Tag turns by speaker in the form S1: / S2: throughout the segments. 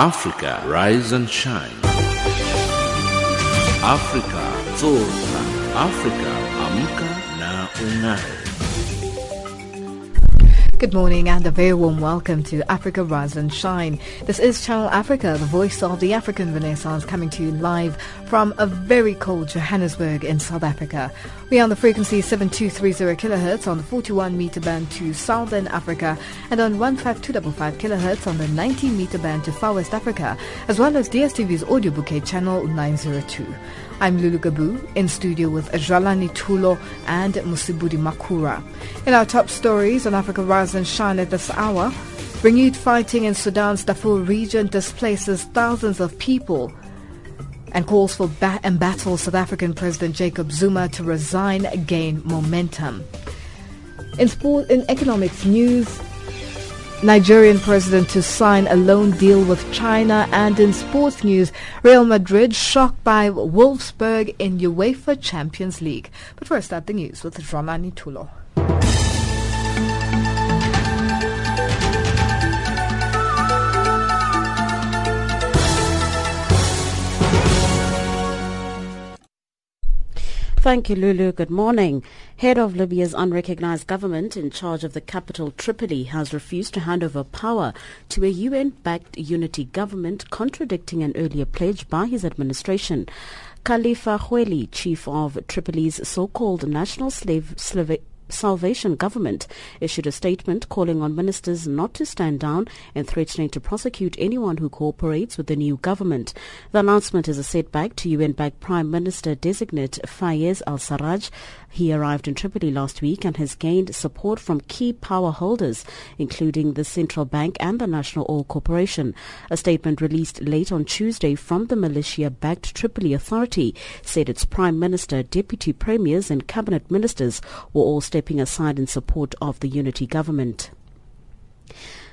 S1: Africa, rise and shine. Africa, zorka. Africa, amka na unai.
S2: Good morning and a very warm welcome to Africa Rise and Shine. This is Channel Africa, the voice of the African Renaissance, coming to you live from a very cold Johannesburg in South Africa. We are on the frequency 7230 kHz on the 41 meter band to Southern Africa and on 15255 kHz on the 19 meter band to Far West Africa, as well as DSTV's audio bouquet channel 902. I'm Lulu Gabu in studio with Jalani Tulo and Musibudi Makura. In our top stories on Africa Rise and Shine at this hour, renewed fighting in Sudan's Darfur region displaces thousands of people and calls for ba- embattled South African President Jacob Zuma to resign gain momentum. In sport, in economics news, Nigerian president to sign a loan deal with China and in sports news, Real Madrid shocked by Wolfsburg in UEFA Champions League. But first up the news with Ronani Tulo.
S3: Thank you, Lulu. Good morning. Head of Libya's unrecognized government in charge of the capital Tripoli has refused to hand over power to a UN-backed unity government, contradicting an earlier pledge by his administration. Khalifa Ghwell, chief of Tripoli's so-called National Slave, Slave Salvation government issued a statement calling on ministers not to stand down and threatening to prosecute anyone who cooperates with the new government. The announcement is a setback to UN-backed Prime Minister designate Fayez al-Sarraj. He arrived in Tripoli last week and has gained support from key power holders, including the Central Bank and the National Oil Corporation. A statement released late on Tuesday from the militia-backed Tripoli Authority said its Prime Minister, Deputy Premiers and Cabinet Ministers were all stepping aside in support of the unity government.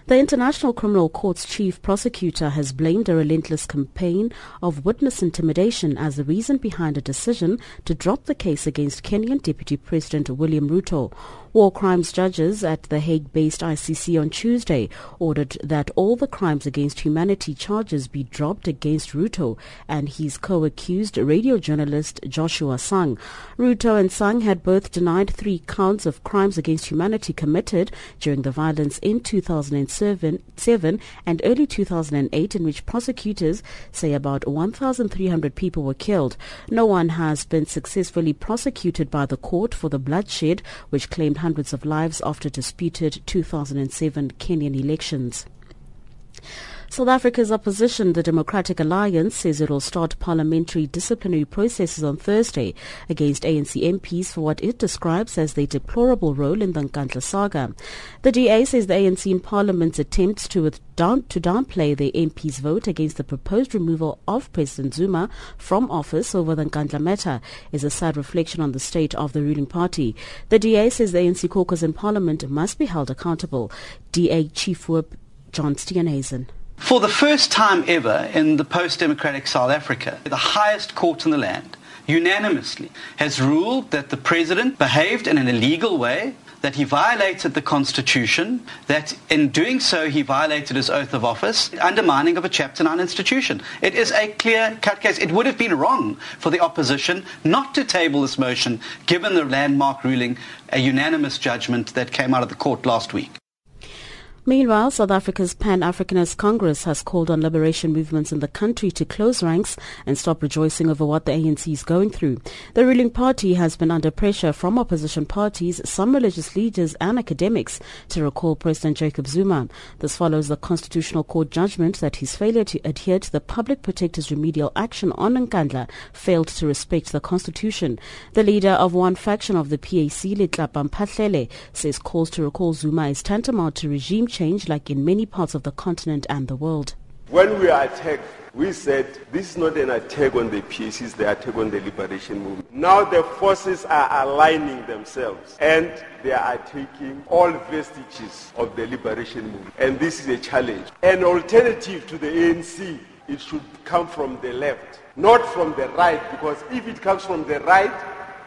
S3: The International Criminal Court's chief prosecutor has blamed a relentless campaign of witness intimidation as the reason behind a decision to drop the case against Kenyan Deputy President William Ruto. War crimes judges at the Hague-based ICC on Tuesday ordered that all the crimes against humanity charges be dropped against Ruto and his co-accused radio journalist Joshua Sang. Ruto and Sang had both denied three counts of crimes against humanity committed during the violence in 2007 and early 2008 in which prosecutors say about 1,300 people were killed. No one has been successfully prosecuted by the court for the bloodshed which claimed hundreds of lives after disputed 2007 Kenyan elections. South Africa's opposition, the Democratic Alliance, says it will start parliamentary disciplinary processes on Thursday against ANC MPs for what it describes as their deplorable role in the Nkandla saga. The DA says the ANC in Parliament's attempts to down, to downplay the MP's vote against the proposed removal of President Zuma from office over the Nkandla matter is a sad reflection on the state of the ruling party. The DA says the ANC caucus in Parliament must be held accountable. DA Chief Whip John Steenhuisen.
S4: For the first time ever in the post-democratic South Africa, the highest court in the land unanimously has ruled that the president behaved in an illegal way, that he violated the constitution, that in doing so he violated his oath of office, undermining of a Chapter 9 institution. It is a clear-cut case. It would have been wrong for the opposition not to table this motion, given the landmark ruling, a unanimous judgment that came out of the court last week.
S3: Meanwhile, South Africa's Pan-Africanist Congress has called on liberation movements in the country to close ranks and stop rejoicing over what the ANC is going through. The ruling party has been under pressure from opposition parties, some religious leaders and academics to recall President Jacob Zuma. This follows the Constitutional Court judgment that his failure to adhere to the Public Protector's remedial action on Nkandla failed to respect the Constitution. The leader of one faction of the PAC, Letlapa Mphahlele, says calls to recall Zuma is tantamount to regime change like in many parts of the continent and the world.
S5: When we are attacked, we said this is not an attack on the PACs, the attack on the liberation movement. Now the forces are aligning themselves and they are taking all vestiges of the liberation movement. And this is a challenge. An alternative to the ANC, it should come from the left, not from the right, because if it comes from the right,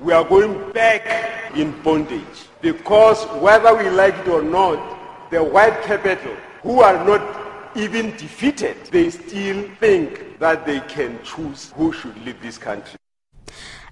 S5: we are going back in bondage. Because whether we like it or not, the white capital, who are not even defeated, they still think that they can choose who should lead this country.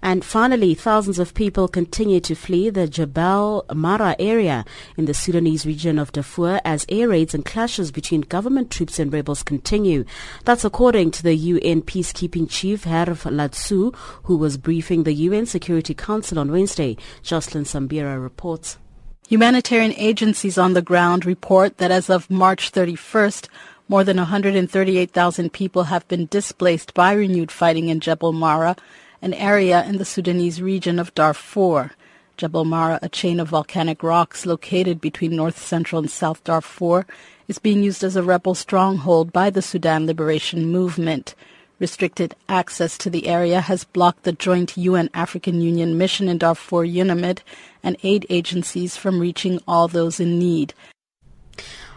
S3: And finally, thousands of people continue to flee the Jebel Marra area in the Sudanese region of Darfur as air raids and clashes between government troops and rebels continue. That's according to the UN peacekeeping chief Herve Ladsous, who was briefing the UN Security Council on Wednesday. Jocelyn Sambira reports.
S6: Humanitarian agencies on the ground report that as of March 31st, more than 138,000 people have been displaced by renewed fighting in Jebel Marra an area in the Sudanese region of Darfur. Jebel Marra, a chain of volcanic rocks located between north central and south Darfur, is being used as a rebel stronghold by the Sudan Liberation Movement. Restricted access to the area has blocked the joint UN African Union mission in Darfur, UNAMID, and aid agencies from reaching all those in need.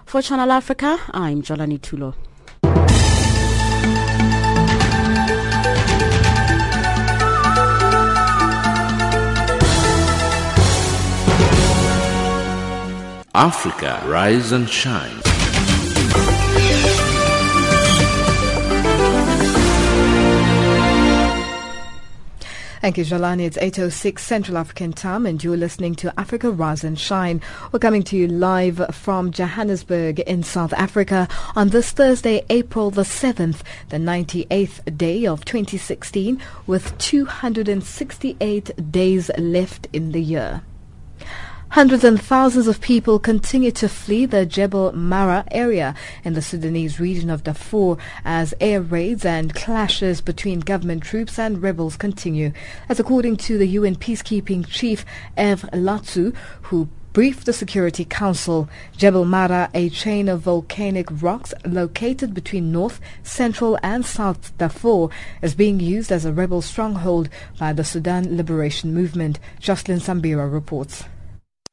S3: For Channel Africa, I'm Jolani Tulo.
S1: Africa, rise and shine.
S2: Thank you, Jalani. It's 8.06 Central African time and you're listening to Africa Rise and Shine. We're coming to you live from Johannesburg in South Africa on this Thursday, April the 7th, the 98th day of 2016 with 268 days left in the year. Hundreds and thousands of people continue to flee the Jebel Marra area in the Sudanese region of Darfur as air raids and clashes between government troops and rebels continue. As according to the UN peacekeeping chief Herve Ladsous, who briefed the Security Council. Jebel Marra, a chain of volcanic rocks located between North, Central and South Darfur, is being used as a rebel stronghold by the Sudan Liberation Movement. Jocelyn Sambira reports.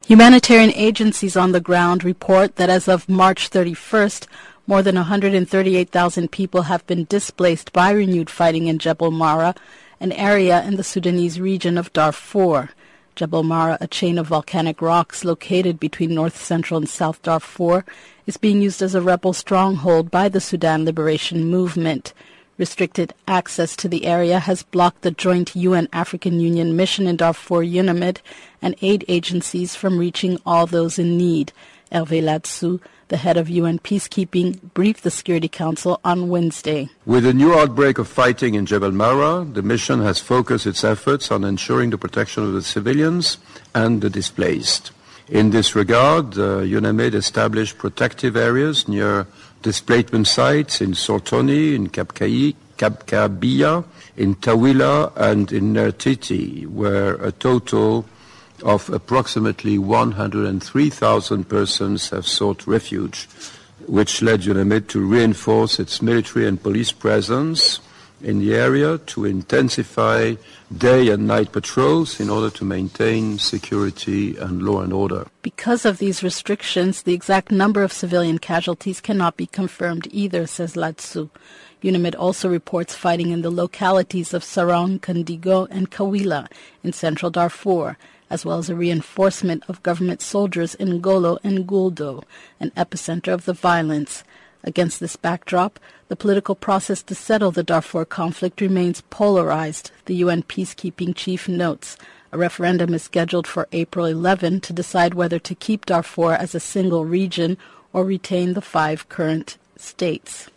S6: Humanitarian agencies on the ground report that as of March 31st, more than 138,000 people have been displaced by renewed fighting in Jebel Marra, an area in the Sudanese region of Darfur. Jebel Marra, a chain of volcanic rocks located between north central and south Darfur, is being used as a rebel stronghold by the Sudan Liberation Movement. Restricted access to the area has blocked the joint UN African Union mission in Darfur UNAMID and aid agencies from reaching all those in need. Hervé Ladsous, the head of UN peacekeeping, briefed the Security Council on Wednesday.
S7: With a new outbreak of fighting in Jebel Marra, the mission has focused its efforts on ensuring the protection of the civilians and the displaced. In this regard, uh, UNAMID established protective areas near displacement sites in Sortoni, in Kabkabiya, in Tawila, and in Nertiti, where a total of approximately 103,000 persons have sought refuge, which led UNAMID to reinforce its military and police presence in the area, to intensify day and night patrols in order to maintain security and law and order.
S6: Because of these restrictions, the exact number of civilian casualties cannot be confirmed either, says Ladsous. UNAMID also reports fighting in the localities of Sarong, Kandigo, and Kawila in central Darfur, as well as a reinforcement of government soldiers in Golo and Guldo, an epicenter of the violence. Against this backdrop, the political process to settle the Darfur conflict remains polarized, the UN peacekeeping chief notes. A referendum is scheduled for April 11 to decide whether to keep Darfur as a single region or retain the five current states.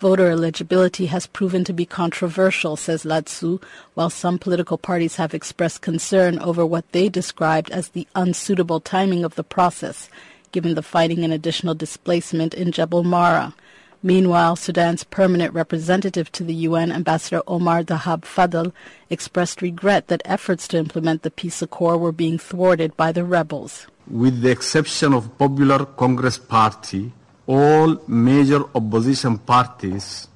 S6: Voter eligibility has proven to be controversial, says Ladsous, while some political parties have expressed concern over what they described as the unsuitable timing of the process, given the fighting and additional displacement in Jebel Marra. Meanwhile, Sudan's permanent representative to the UN, Ambassador Omar Dahab Fadl, expressed regret that efforts to implement the peace accord were being thwarted by the rebels.
S8: With the exception of Popular Congress Party, all major opposition parties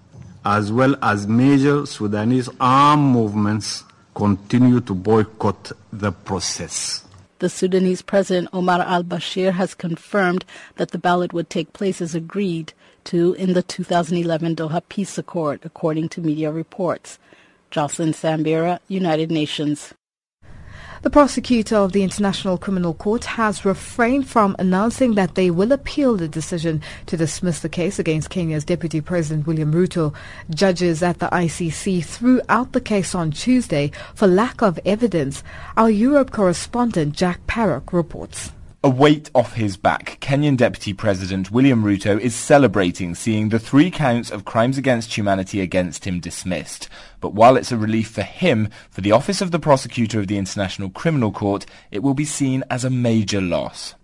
S8: as well as major Sudanese armed movements continue to boycott the process.
S6: The Sudanese President Omar al-Bashir has confirmed that the ballot would take place as agreed to in the 2011 Doha Peace Accord, according to media reports. Jocelyn Sambira, United Nations.
S2: The prosecutor of the International Criminal Court has refrained from announcing that they will appeal the decision to dismiss the case against Kenya's Deputy President William Ruto. Judges at the ICC threw out the case on Tuesday for lack of evidence. Our Europe correspondent Jack Parrock reports.
S9: A weight off his back, Kenyan Deputy President William Ruto is celebrating seeing the three counts of crimes against humanity against him dismissed. But while it's a relief for him, for the Office of the Prosecutor of the International Criminal Court, it will be seen as a major loss.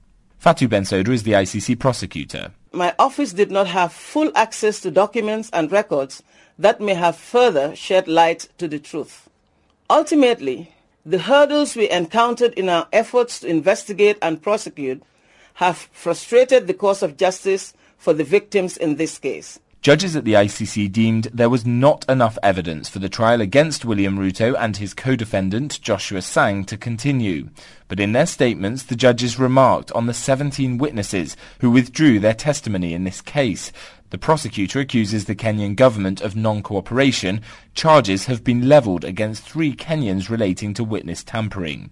S9: Fatou Bensouda is the ICC prosecutor.
S10: My office did not have full access to documents and records that may have further shed light to the truth. Ultimately, the hurdles we encountered in our efforts to investigate and prosecute have frustrated the course of justice for the victims in this case.
S9: Judges at the ICC deemed there was not enough evidence for the trial against William Ruto and his co-defendant Joshua Sang to continue. But in their statements, the judges remarked on the 17 witnesses who withdrew their testimony in this case. The prosecutor accuses the Kenyan government of non-cooperation. Charges have been levelled against three Kenyans relating to witness tampering.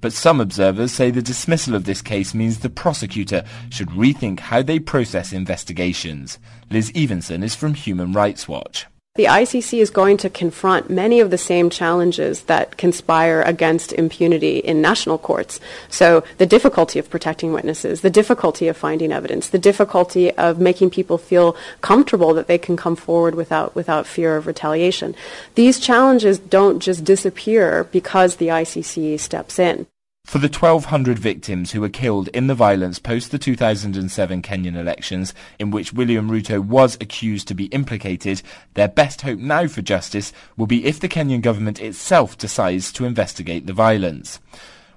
S9: But some observers say the dismissal of this case means the prosecutor should rethink how they process investigations. Liz Evenson is from Human Rights Watch.
S11: The ICC is going to confront many of the same challenges that conspire against impunity in national courts. So the difficulty of protecting witnesses, the difficulty of finding evidence, the difficulty of making people feel comfortable that they can come forward without, without fear of retaliation. These challenges don't just disappear because the ICC steps in.
S9: For the 1,200 victims who were killed in the violence post the 2007 Kenyan elections, in which William Ruto was accused to be implicated, their best hope now for justice will be if the Kenyan government itself decides to investigate the violence.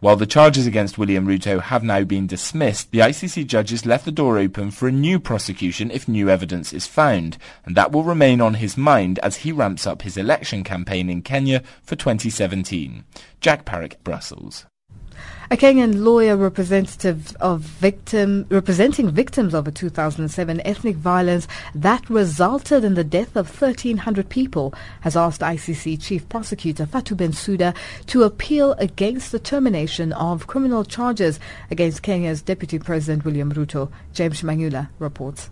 S9: While the charges against William Ruto have now been dismissed, the ICC judges left the door open for a new prosecution if new evidence is found, and that will remain on his mind as he ramps up his election campaign in Kenya for 2017. Jack Parrock, Brussels.
S2: A Kenyan lawyer representative of victim representing victims of a 2007 ethnic violence that resulted in the death of 1,300 people has asked ICC Chief Prosecutor Fatou Bensouda to appeal against the termination of criminal charges against Kenya's Deputy President William Ruto. James Mangula reports.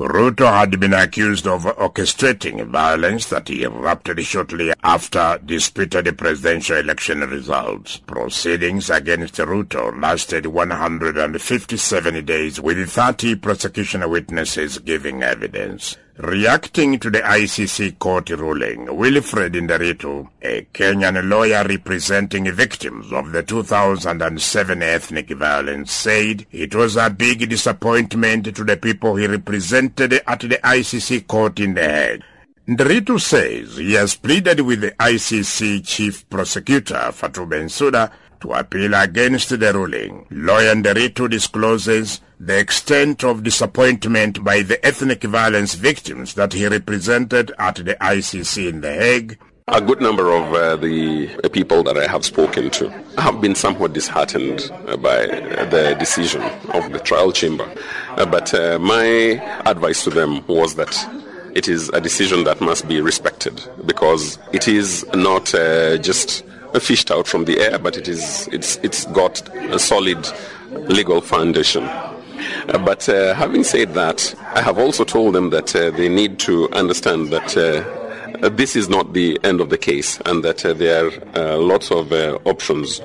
S12: Ruto had been accused of orchestrating violence that erupted shortly after disputed presidential election results. Proceedings against Ruto lasted 157 days with 30 prosecution witnesses giving evidence. Reacting to the ICC court ruling, Wilfred Nderitu, a Kenyan lawyer representing victims of the 2007 ethnic violence, said it was a big disappointment to the people he represented at the ICC court in The Hague. Nderitu says he has pleaded with the ICC chief prosecutor, Fatou Bensouda, to appeal against the ruling. Lawyer Nderitu discloses the extent of disappointment by the ethnic violence victims that he represented at the ICC in The Hague
S13: a good number of uh, the people that I have spoken to have been somewhat disheartened by the decision of the trial chamber. Uh, but uh, my advice to them was that it is a decision that must be respected because it is not uh, just fished out from the air, but it is it's it's got a solid legal foundation. Uh, but uh, having said that, I have also told them that uh, they need to understand that uh, this is not the end of the case and that uh, there are uh, lots of options.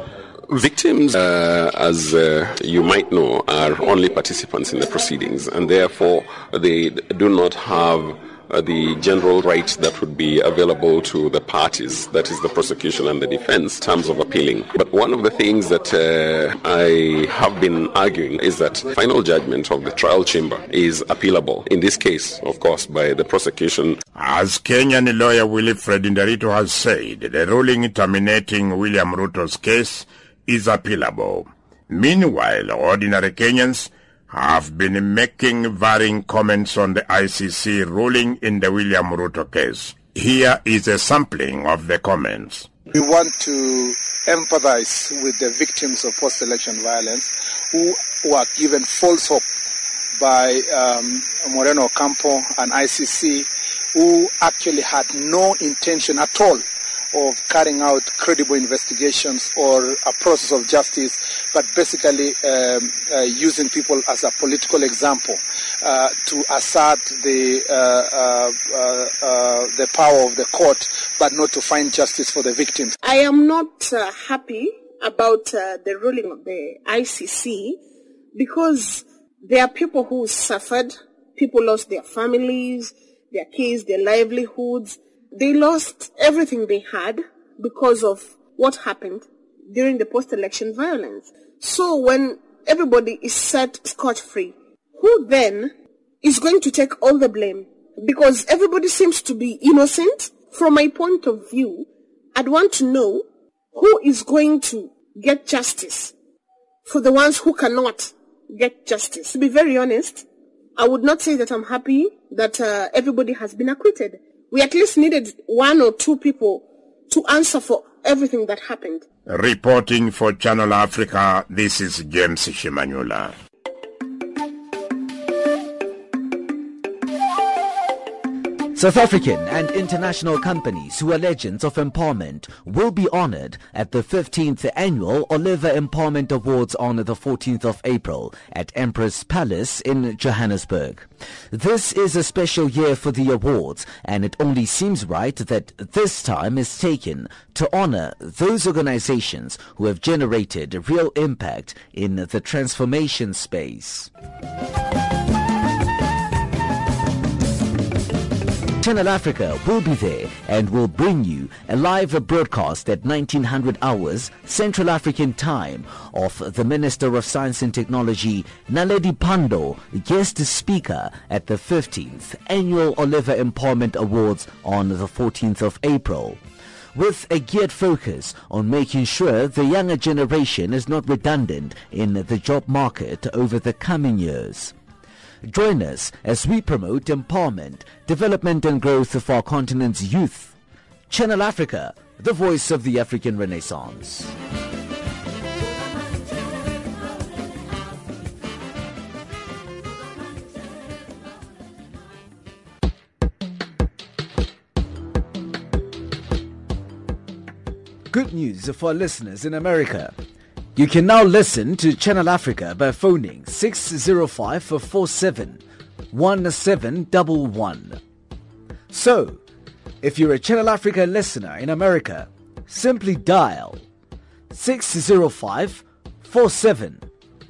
S13: Victims, as you might know, are only participants in the proceedings and therefore they do not have uh, the general rights that would be available to the parties, that is the prosecution and the defense, terms of appealing. But one of the things that uh, I have been arguing is that final judgment of the trial chamber is appealable. In this case, of course, by the prosecution.
S12: As Kenyan lawyer Wilfred Nderitu has said, the ruling terminating William Ruto's case is appealable. Meanwhile, ordinary Kenyans have been making varying comments on the ICC ruling in the William Ruto case. Here is a sampling of the comments.
S14: We want to empathize with the victims of post-election violence who were given false hope by um, Moreno Ocampo and ICC who actually had no intention at all of carrying out credible investigations or a process of justice, but basically um, uh, using people as a political example uh, to assert the uh, uh, uh, the power of the court, but not to find justice for the victims.
S15: I am not happy about the ruling of the ICC because there are people who suffered, people lost their families, their kids, their livelihoods. They lost everything they had because of what happened during the post-election violence. So when everybody is set scot-free, who then is going to take all the blame? Because everybody seems to be innocent. From my point of view, I'd want to know who is going to get justice for the ones who cannot get justice. To be very honest, I would not say that I'm happy that uh, everybody has been acquitted. We at least needed one or two people to answer for everything that happened.
S12: Reporting for Channel Africa, this is James Shimanyula.
S16: South African and international companies who are legends of empowerment will be honored at the 15th annual Oliver Empowerment Awards on the 14th of April at Emperors Palace in Johannesburg. This is a special year for the awards and it only seems right that this time is taken to honor those organizations who have generated real impact in the transformation space. Channel Africa will be there and will bring you a live broadcast at 1900 hours Central African time of the Minister of Science and Technology Naledi Pandor, guest speaker at the 15th Annual Oliver Empowerment Awards on the 14th of April with a geared focus on making sure the younger generation is not redundant in the job market over the coming years. Join us as we promote empowerment, development and growth of our continent's youth. Channel Africa, the voice of the African Renaissance. Good news for our listeners in America. You can now listen to Channel Africa by phoning 605 47 1711. So, if you're a Channel Africa listener in America, simply dial 605 47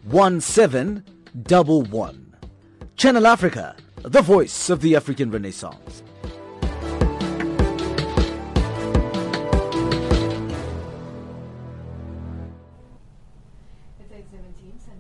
S16: 1711. Channel Africa, the voice of the African Renaissance.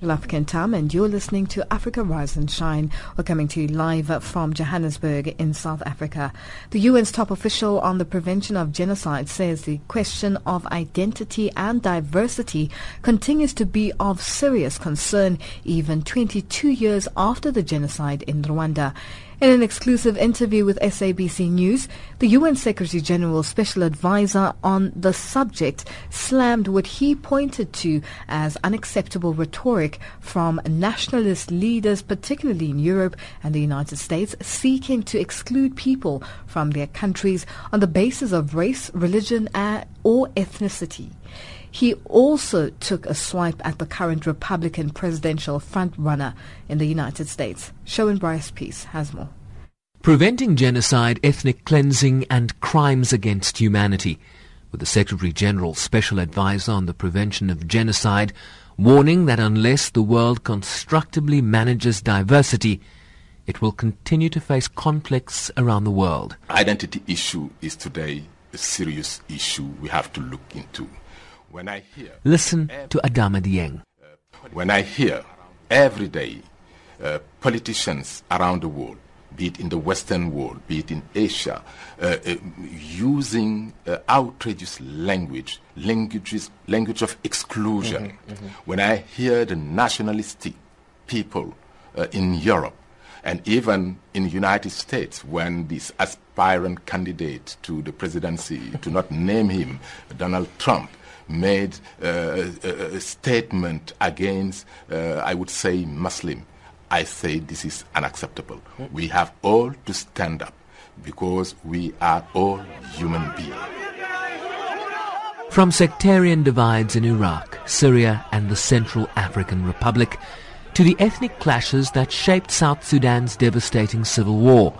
S2: African time, and you're listening to Africa Rise and Shine. We're coming to you live from Johannesburg in South Africa. The UN's top official on the prevention of genocide says the question of identity and diversity continues to be of serious concern even 22 years after the genocide in Rwanda. In an exclusive interview with SABC News, the UN Secretary General's special advisor on the subject slammed what he pointed to as unacceptable rhetoric from nationalist leaders, particularly in Europe and the United States, seeking to exclude people from their countries on the basis of race, religion, uh, or ethnicity. He also took a swipe at the current Republican presidential frontrunner in the United States. Sherwin Bryce Pease has more.
S17: Preventing genocide, ethnic cleansing and crimes against humanity. With the Secretary General's special advisor on the prevention of genocide warning that unless the world constructively manages diversity, it will continue to face conflicts around the world.
S18: Identity issue is today a serious issue we have to look into. When I hear
S17: Listen to Adama Dieng.
S18: When I hear every day uh, politicians around the world, be it in the Western world, be it in Asia, uh, uh, using uh, outrageous language, languages, language of exclusion. Mm-hmm, mm-hmm. When I hear the nationalistic people uh, in Europe and even in the United States, when this aspirant candidate to the presidency, to not name him, Donald Trump, made uh, a, a, statement against, uh, I would say, Muslim. I say this is unacceptable. We have all to stand up because we are all human beings.
S17: From sectarian divides in Iraq, Syria and the Central African Republic to the ethnic clashes that shaped South Sudan's devastating civil war,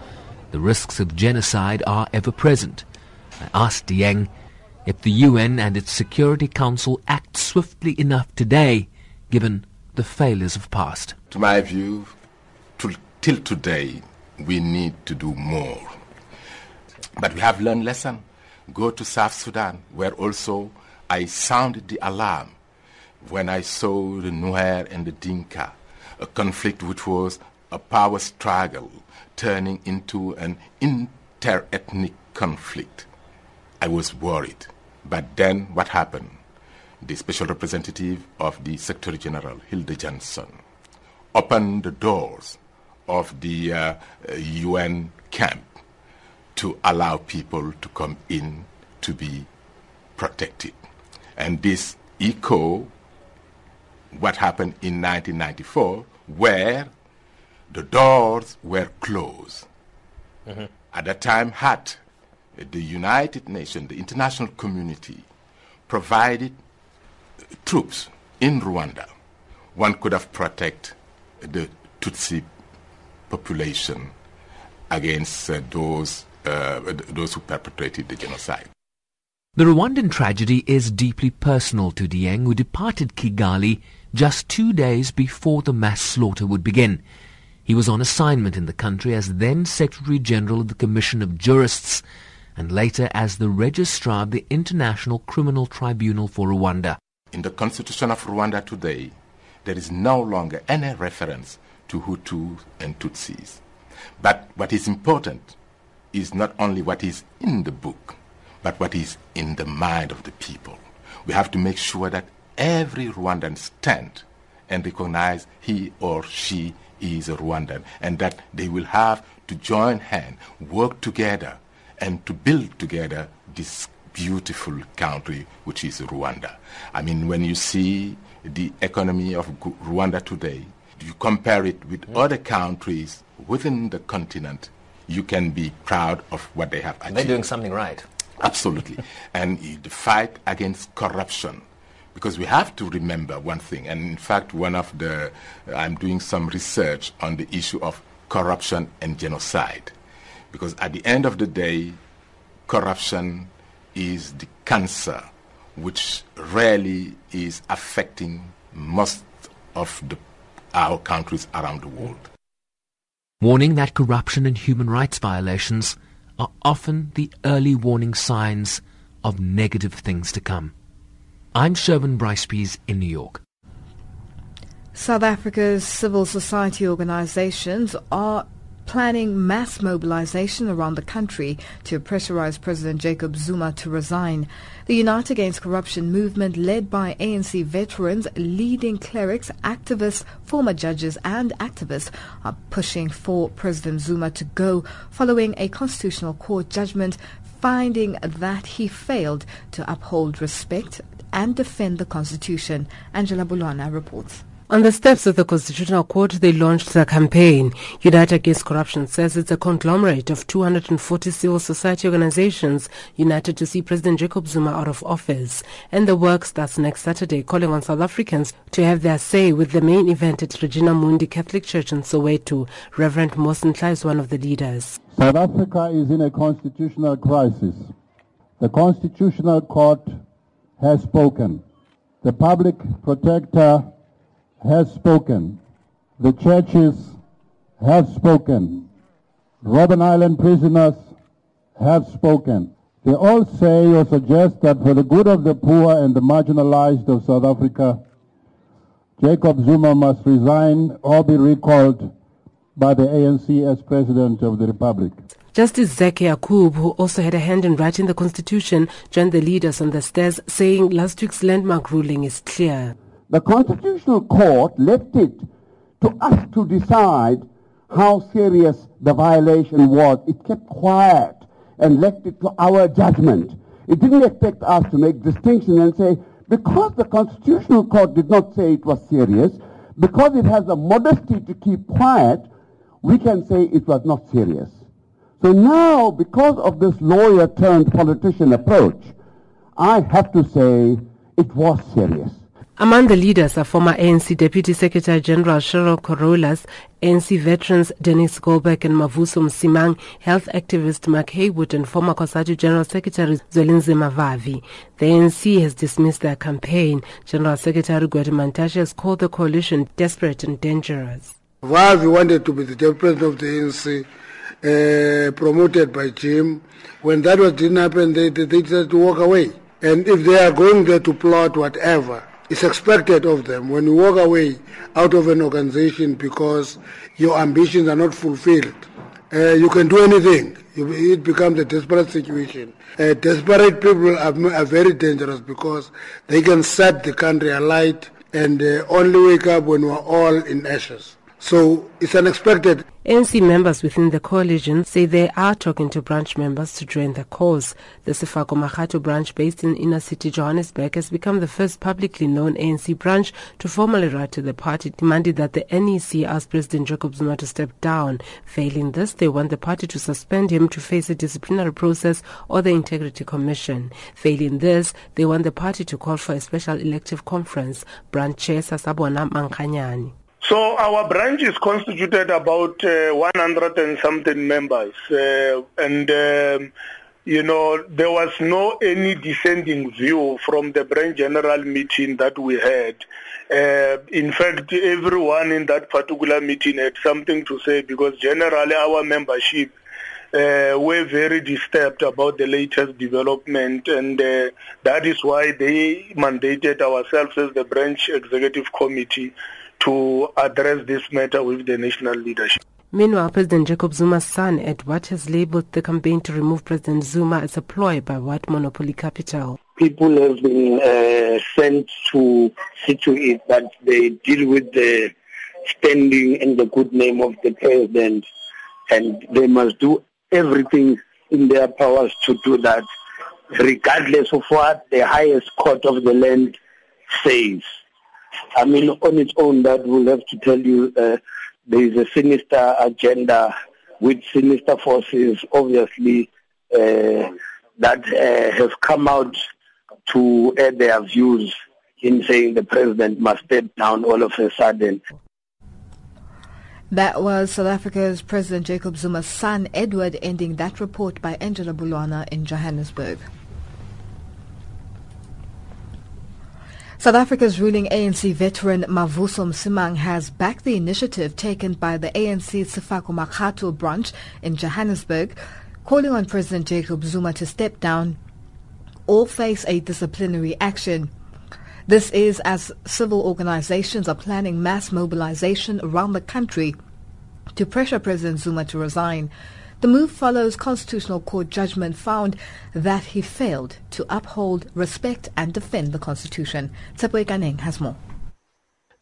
S17: the risks of genocide are ever present. I asked Dieng if the UN and its Security Council act swiftly enough today, given the failures of past.
S18: To my view, to, till today, we need to do more. But we have learned lesson. Go to South Sudan, where also I sounded the alarm when I saw the Nuer and the Dinka, a conflict which was a power struggle turning into an inter-ethnic conflict. I was worried. But then what happened? The special representative of the Secretary General, Hilde Johnson, opened the doors of the uh, UN camp to allow people to come in to be protected. And this echo what happened in 1994, where the doors were closed. Mm-hmm. At that time, had the United Nations, the international community, provided troops in Rwanda, one could have protected the Tutsi population against uh, those, uh, those who perpetrated the genocide.
S17: The Rwandan tragedy is deeply personal to Dieng, who departed Kigali just two days before the mass slaughter would begin. He was on assignment in the country as then Secretary General of the Commission of Jurists and later as the Registrar of the International Criminal Tribunal for Rwanda.
S18: In the constitution of Rwanda today, there is no longer any reference to Hutus and Tutsis. But what is important is not only what is in the book, but what is in the mind of the people. We have to make sure that every Rwandan stand and recognize he or she is a Rwandan, and that they will have to join hands, work together, and to build together this beautiful country which is Rwanda. I mean, when you see the economy of Rwanda today, you compare it with mm. other countries within the continent, you can be proud of what they have achieved.
S19: They're doing something right.
S18: Absolutely. and the fight against corruption because we have to remember one thing, and in fact, one of the I'm doing some research on the issue of corruption and genocide, because at the end of the day, corruption is the cancer which really is affecting most of the, our countries around the world.
S17: Warning that corruption and human rights violations are often the early warning signs of negative things to come. I'm Sherwin Bryce-Pease in New York.
S2: South Africa's civil society organizations are planning mass mobilization around the country to pressurize President Jacob Zuma to resign. The Unite Against Corruption movement, led by ANC veterans, leading clerics, activists, former judges, and activists, are pushing for President Zuma to go following a constitutional court judgment finding that he failed to uphold respect and defend the Constitution. Angela Bulwana reports.
S20: On the steps of the Constitutional Court, they launched a campaign. Unite Against Corruption says it's a conglomerate of 240 civil society organizations united to see President Jacob Zuma out of office. And the work starts next Saturday, calling on South Africans to have their say with the main event at Regina Mundi Catholic Church in Soweto. Reverend Mosentla is one of the leaders.
S21: South Africa is in a constitutional crisis. The Constitutional Court has spoken. The public protector has spoken. The churches have spoken. Robben Island prisoners have spoken. They all say or suggest that for the good of the poor and the marginalized of South Africa, Jacob Zuma must resign or be recalled by the ANC as President of the Republic.
S20: Justice Zaki Yacoob, who also had a hand in writing the Constitution, joined the leaders on the stairs, saying last week's landmark ruling is clear.
S21: The Constitutional Court left it to us to decide how serious the violation was. It kept quiet and left it to our judgment. It didn't expect us to make distinction and say, because the Constitutional Court did not say it was serious, because it has a modesty to keep quiet, we can say it was not serious. So now, because of this lawyer turned politician approach, I have to say it was serious.
S20: Among the leaders are former ANC Deputy Secretary General Cheryl Carolus, ANC veterans Denis Goldberg and Mavuso Msimang, health activist Mark Heywood and former COSATU General Secretary Zwelinzima Vavi. The ANC has dismissed their campaign. General Secretary Gwede Mantashe has called the coalition desperate and dangerous.
S19: Vavi wanted to be the president of the ANC, uh, promoted by Jim. When that was, didn't happen, they, they decided to walk away. And if they are going there to plot whatever, it's expected of them when you walk away out of an organization because your ambitions are not fulfilled. Uh, you can do anything. It becomes a desperate situation. Uh, desperate people are, are, very dangerous because they can set the country alight and uh, only wake up when we're all in ashes. So it's unexpected.
S20: ANC members within the coalition say they are talking to branch members to join the cause. The Sefako Makgatho branch based in inner city Johannesburg has become the first publicly known ANC branch to formally write to the party demanding that the NEC ask President Jacob Zuma to step down. Failing this, they want the party to suspend him to face a disciplinary process or the Integrity Commission. Failing this, they want the party to call for a special elective conference. Branch Chair Sasabona Mankanyani.
S22: So our branch is constituted about uh, 100 and something members, uh, and um, you know there was no any dissenting view from the branch general meeting that we had. Uh, in fact, everyone in that particular meeting had something to say because generally our membership uh, were very disturbed about the latest development, and uh, that is why they mandated ourselves as the branch executive committee to address this matter with the national leadership.
S20: Meanwhile, President Jacob Zuma's son, Edward, has labeled the campaign to remove President Zuma as a ploy by White Monopoly Capital.
S23: People have been uh, sent to see to it that they deal with the standing and the good name of the president, and they must do everything in their powers to do that, regardless of what the highest court of the land says. I mean, on its own, that will have to tell you uh, there is a sinister agenda with sinister forces, obviously, uh, that uh, have come out to add their views in saying the president must step down all of a sudden.
S2: That was South Africa's President Jacob Zuma's son, Edward, ending that report by Angela Bulwana in Johannesburg. South Africa's ruling ANC veteran Mavuso Msimang has backed the initiative taken by the ANC Sefako Makgatho branch in Johannesburg, calling on President Jacob Zuma to step down or face a disciplinary action. This is as civil organizations are planning mass mobilization around the country to pressure President Zuma to resign. The move follows Constitutional Court judgment found that he failed to uphold, respect and defend the Constitution. Tsepwe Kaneng has more.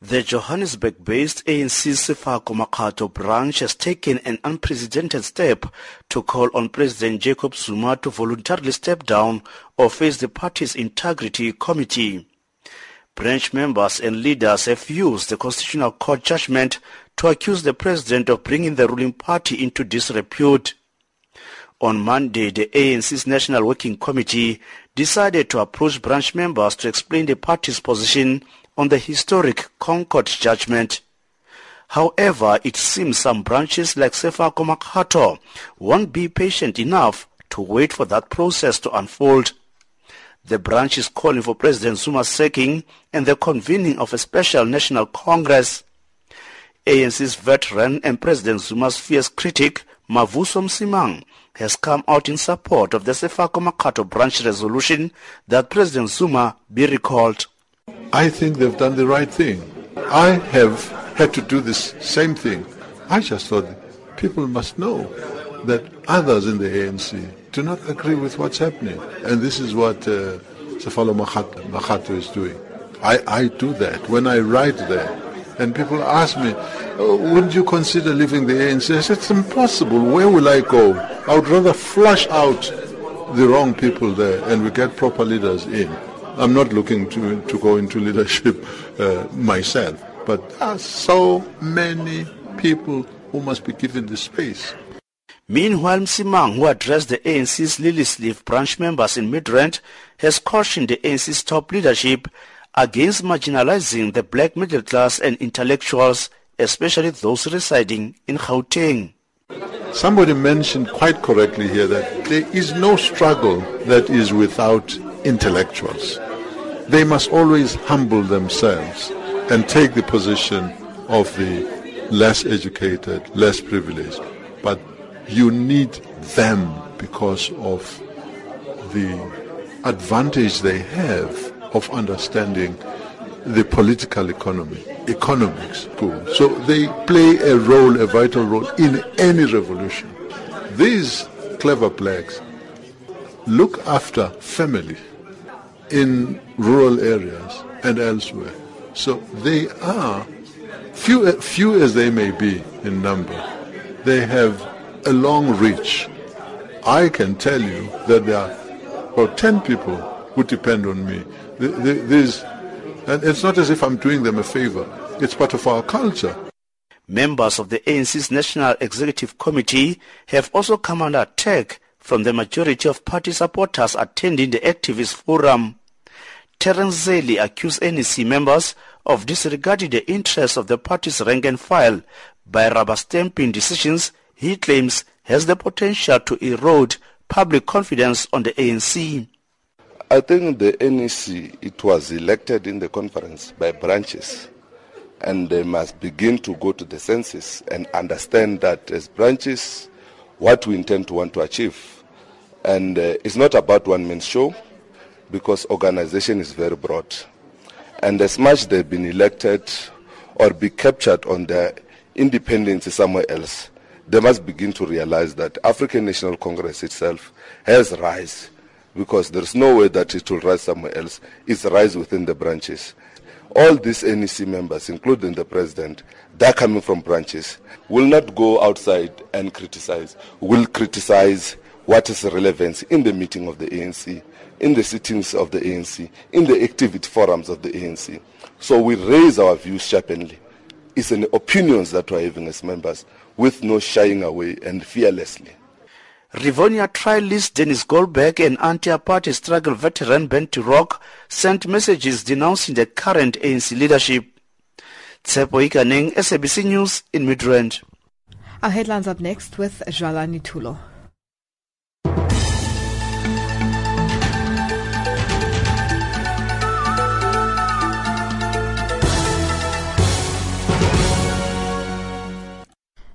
S24: The Johannesburg-based ANC Sefako Makgatho branch has taken an unprecedented step to call on President Jacob Zuma to voluntarily step down or face the party's integrity committee. Branch members and leaders have used the Constitutional Court judgment to accuse the president of bringing the ruling party into disrepute. On Monday, the ANC's National Working Committee decided to approach branch members to explain the party's position on the historic ConCourt judgment. However, it seems some branches like Sefako Makgatho won't be patient enough to wait for that process to unfold. The branch is calling for President Zuma's sacking and the convening of a special national congress. ANC's veteran and President Zuma's fierce critic, Mavuso Msimang, has come out in support of the Sefako Makgatho branch resolution that President Zuma be recalled.
S25: I think they've done the right thing. I have had to do this same thing. I just thought people must know that others in the ANC do not agree with what's happening. And this is what uh, Sefako Makgatho is doing. I, I do that. When I write there, and people ask me, oh, wouldn't you consider leaving the ANC? I said, it's impossible. Where will I go? I would rather flush out the wrong people there and we get proper leaders in. I'm not looking to, to go into leadership uh, myself, but there are so many people who must be given the space.
S24: Meanwhile, Msimang, who addressed the ANC's Lilliesleaf branch members in Midrand, has cautioned the ANC's top leadership against marginalizing the black middle class and intellectuals, especially those residing in Gauteng.
S25: Somebody mentioned quite correctly here that there is no struggle that is without intellectuals. They must always humble themselves and take the position of the less educated, less privileged. You need them because of the advantage they have of understanding the political economy, economics. So they play a role, a vital role in any revolution. These clever blacks look after family in rural areas and elsewhere. So they are, few, few as they may be in number, they have a long reach. I can tell you that there are about 10 people who depend on me. These and it's not as if I'm doing them a favor. It's part of our culture.
S24: Members of the ANC's National Executive Committee have also come under attack from the majority of party supporters attending the activist forum. Terence Zeli accused NEC members of disregarding the interests of the party's rank and file by rubber stamping decisions he claims has the potential to erode public confidence on the ANC.
S26: I think the NEC, it was elected in the conference by branches, and they must begin to go to the census and understand that as branches, what we intend to want to achieve. And uh, it's not about one man show, because organization is very broad. And as much they've been elected or be captured on their independence somewhere else, they must begin to realize that African National Congress itself has rise because there's no way that it will rise somewhere else. It's rise within the branches. All these NEC members, including the president, they're coming from branches, will not go outside and criticize, will criticize what is relevance in the meeting of the ANC, in the sittings of the ANC, in the activity forums of the ANC. So we raise our views sharply. It's an opinions that we're having as members with no shying away and fearlessly.
S24: Rivonia trialist Denis Goldberg and anti-apartheid struggle veteran Ben Turok sent messages denouncing the current ANC leadership. Tsepo Ikaneng, SABC News in Midrand.
S2: Our headlines up next with Jalani Tulo.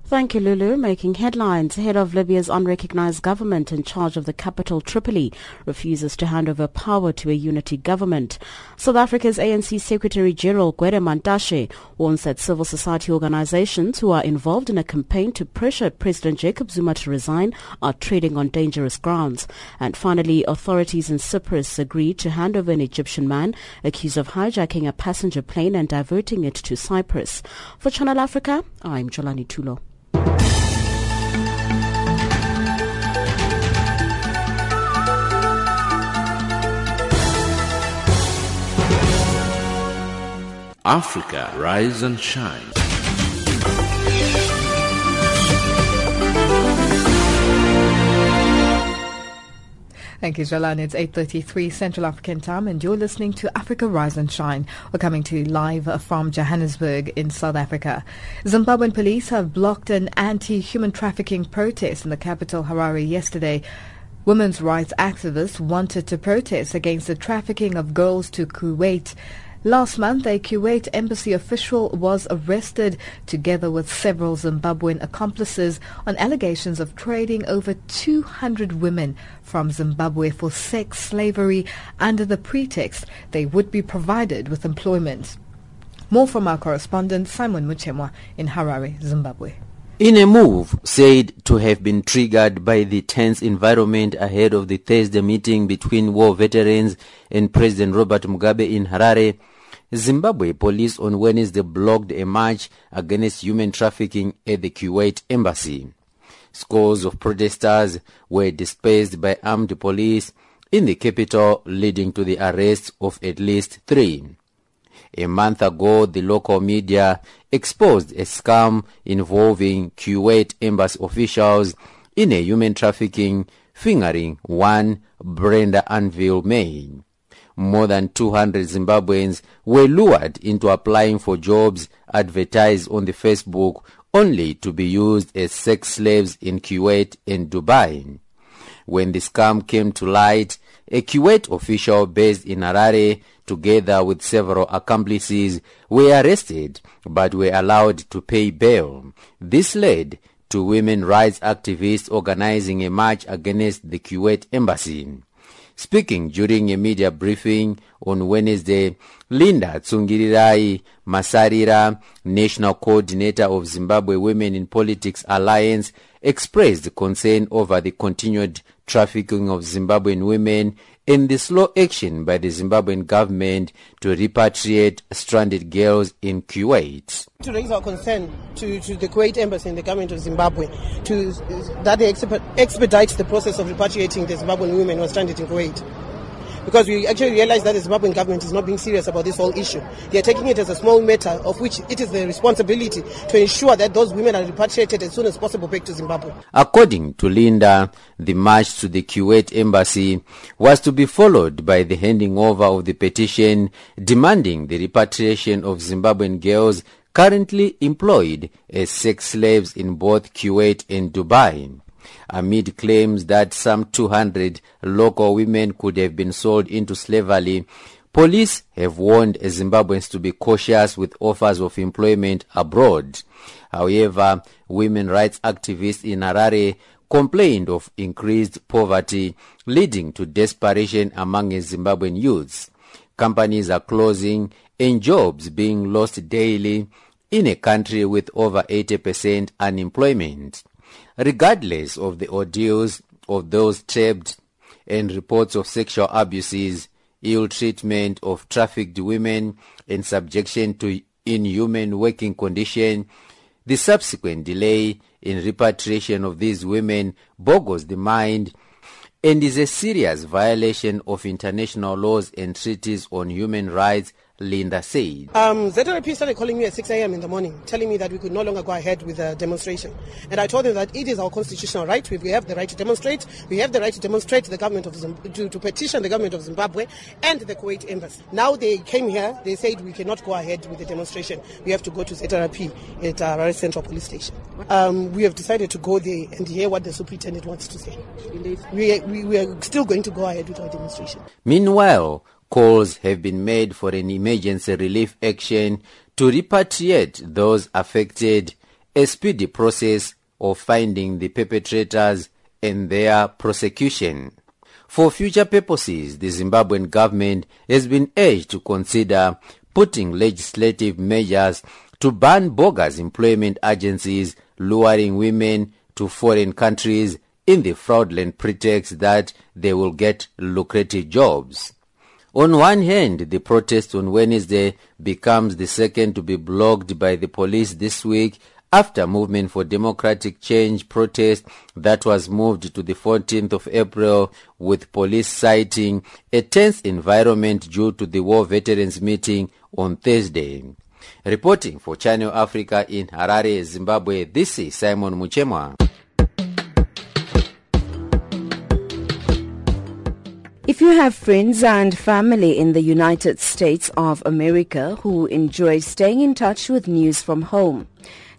S27: Thank you, Lulu. Making headlines. Head of Libya's unrecognized government in charge of the capital, Tripoli, refuses to hand over power to a unity government. South Africa's ANC Secretary General Gwede Mantashe warns that civil society organizations who are involved in a campaign to pressure President Jacob Zuma to resign are trading on dangerous grounds. And finally, authorities in Cyprus agreed to hand over an Egyptian man accused of hijacking a passenger plane and diverting it to Cyprus. For Channel Africa, I'm Jolani Tulo.
S28: Africa, rise and shine.
S2: Thank you, Jalan. It's 8.33 Central African Time and you're listening to Africa Rise and Shine. We're coming to you live from Johannesburg in South Africa. Zimbabwean police have blocked an anti-human trafficking protest in the capital Harare yesterday. Women's rights activists wanted to protest against the trafficking of girls to Kuwait Last month, a Kuwait embassy official was arrested together with several Zimbabwean accomplices on allegations of trading over 200 women from Zimbabwe for sex slavery under the pretext they would be provided with employment. More from our correspondent Simon Muchemwa in Harare, Zimbabwe.
S29: In a move said to have been triggered by the tense environment ahead of the Thursday meeting between war veterans and President Robert Mugabe in Harare, Zimbabwe police on Wednesday blocked a march against human trafficking at the Kuwait embassy. Scores of protesters were dispersed by armed police in the capital, leading to the arrest of at least three. A month ago, the local media exposed a scam involving Kuwait embassy officials in a human trafficking fingering one Brenda Anvil May. More than 200 Zimbabweans were lured into applying for jobs advertised on the Facebook only to be used as sex slaves in Kuwait and Dubai. When the scam came to light, a Kuwait official based in Harare, together with several accomplices, were arrested but were allowed to pay bail. This led to women rights activists organizing a march against the Kuwait embassy. Speaking during a media briefing on Wednesday, Linda Tsungirirai Masarira, National Coordinator of Zimbabwe Women in Politics Alliance, expressed concern over the continued trafficking of Zimbabwean women and the slow action by the Zimbabwean government to repatriate stranded girls in Kuwait.
S30: To raise our concern to, to the Kuwait embassy and the government of Zimbabwe to that they expedite the process of repatriating the Zimbabwean women who are stranded in Kuwait because we actually realize that the Zimbabwean government is not being serious about this whole issue. They are taking it as a small matter of which it is their responsibility to ensure that those women are repatriated as soon as possible back to Zimbabwe.
S29: According to Linda, the march to the Kuwait embassy was to be followed by the handing over of the petition demanding the repatriation of Zimbabwean girls currently employed as sex slaves in both Kuwait and Dubai amid claims that some 200 local women could have been sold into slavery. Police have warned Zimbabweans to be cautious with offers of employment abroad. However, women rights activists in Harare complained of increased poverty leading to desperation among Zimbabwean youths. Companies are closing and jobs being lost daily in a country with over 80% unemployment regardless of the ordeals of those trapped and reports of sexual abuses, ill treatment of trafficked women, and subjection to inhuman working conditions, the subsequent delay in repatriation of these women boggles the mind and is a serious violation of international laws and treaties on human rights Linda said.
S30: Um, ZRP started calling me at 6 a.m. in the morning, telling me that we could no longer go ahead with the demonstration. And I told them that it is our constitutional right. We have the right to demonstrate. We have the right to demonstrate the government of Zimbabwe, to, to petition the government of Zimbabwe and the Kuwait embassy. Now they came here. They said we cannot go ahead with the demonstration. We have to go to ZRP at uh, Harare Central Police Station. Um, we have decided to go there and hear what the superintendent wants to say. We, we, we are still going to go ahead with our demonstration.
S29: Meanwhile, calls have been made for an emergency relief action to repatriate those affected, a speedy process of finding the perpetrators and their prosecution. For future purposes, the Zimbabwean government has been urged to consider putting legislative measures to ban bogus employment agencies luring women to foreign countries in the fraudulent pretext that they will get lucrative jobs. On one hand, the protest on Wednesday becomes the second to be blocked by the police this week after Movement for Democratic Change protest that was moved to the 14th of April with police citing a tense environment due to the war veterans meeting on Thursday. Reporting for Channel Africa in Harare, Zimbabwe, this is Simon Muchemwa.
S31: If you have friends and family in the United States of America who enjoy staying in touch with news from home,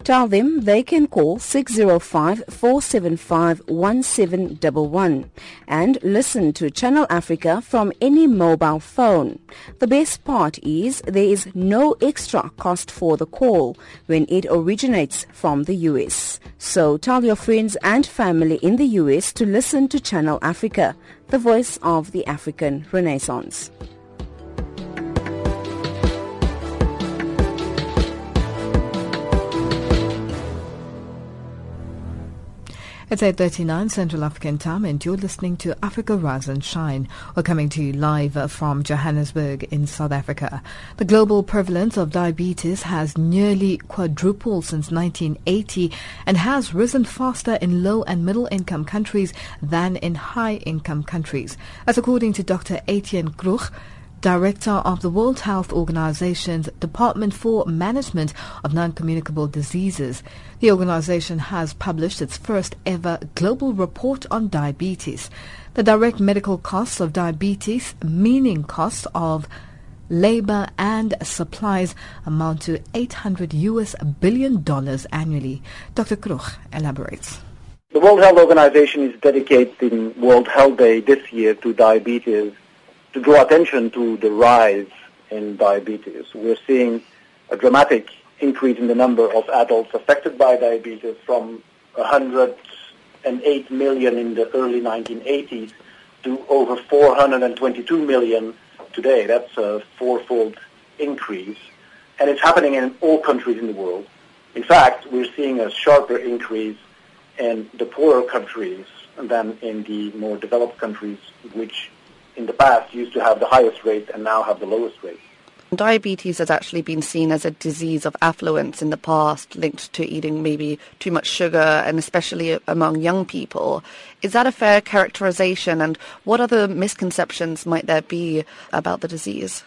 S31: Tell them they can call 605-475-1711 and listen to Channel Africa from any mobile phone. The best part is there is no extra cost for the call when it originates from the US. So tell your friends and family in the US to listen to Channel Africa, the voice of the African Renaissance.
S2: It's 8.39 Central African Time and you're listening to Africa Rise and Shine. We're coming to you live from Johannesburg in South Africa. The global prevalence of diabetes has nearly quadrupled since 1980 and has risen faster in low and middle income countries than in high income countries. As according to Dr. Etienne Krug, director of the World Health Organization's Department for Management of Non-Communicable Diseases. The organization has published its first ever global report on diabetes. The direct medical costs of diabetes, meaning costs of labor and supplies amount to 800 US billion dollars annually. Dr. Krug elaborates.
S32: The World Health Organization is dedicating World Health Day this year to diabetes to draw attention to the rise in diabetes. We're seeing a dramatic increase in the number of adults affected by diabetes from 108 million in the early 1980s to over 422 million today. That's a fourfold increase. And it's happening in all countries in the world. In fact, we're seeing a sharper increase in the poorer countries than in the more developed countries, which in the past used to have the highest rate and now have the lowest rate.
S33: Diabetes has actually been seen as a disease of affluence in the past, linked to eating maybe too much sugar, and especially among young people. Is that a fair characterization, and what other misconceptions might there be about the disease?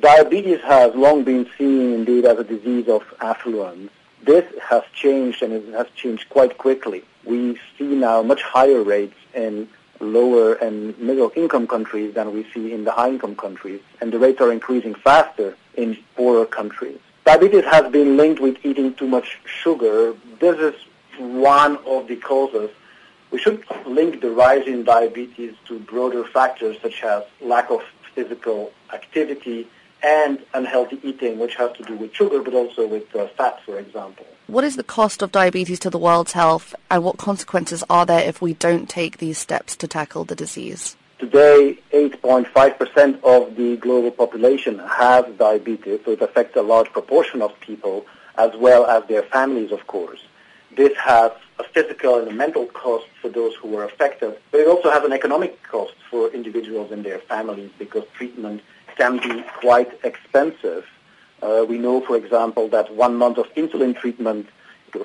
S32: Diabetes has long been seen indeed as a disease of affluence. This has changed, and it has changed quite quickly. We see now much higher rates in lower and middle income countries than we see in the high income countries, and the rates are increasing faster in poorer countries. Diabetes has been linked with eating too much sugar. This is one of the causes. We should link the rise in diabetes to broader factors such as lack of physical activity, and unhealthy eating, which has to do with sugar, but also with uh, fat, for example.
S33: What is the cost of diabetes to the world's health, and what consequences are there if we don't take these steps to tackle the disease?
S32: Today, 8.5% of the global population has diabetes, so it affects a large proportion of people, as well as their families, of course. This has a physical and a mental cost for those who are affected, but it also has an economic cost for individuals and their families because treatment can be quite expensive. Uh, we know, for example, that one month of insulin treatment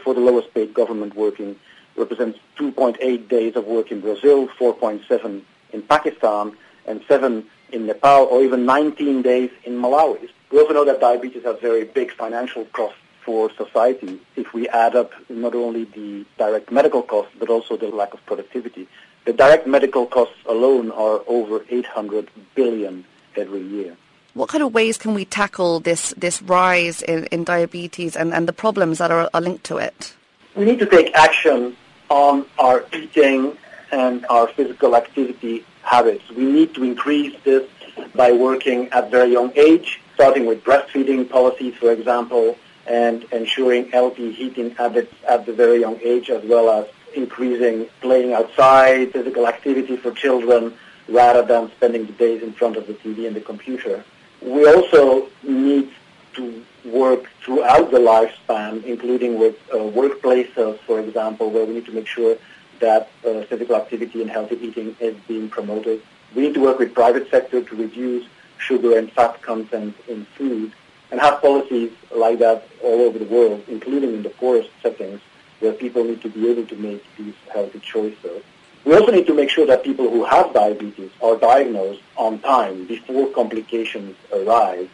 S32: for the lowest paid government working represents 2.8 days of work in Brazil, 4.7 in Pakistan, and 7 in Nepal, or even 19 days in Malawi. We also know that diabetes has very big financial costs for society if we add up not only the direct medical costs, but also the lack of productivity. The direct medical costs alone are over 800 billion every year.
S33: What kind of ways can we tackle this, this rise in, in diabetes and, and the problems that are, are linked to it?
S32: We need to take action on our eating and our physical activity habits. We need to increase this by working at very young age, starting with breastfeeding policies, for example, and ensuring healthy eating habits at the very young age, as well as increasing playing outside, physical activity for children, rather than spending the days in front of the TV and the computer. We also need to work throughout the lifespan, including with uh, workplaces, for example, where we need to make sure that uh, physical activity and healthy eating is being promoted. We need to work with private sector to reduce sugar and fat content in food and have policies like that all over the world, including in the poorest settings, where people need to be able to make these healthy choices. We also need to make sure that people who have diabetes are diagnosed on time before complications arise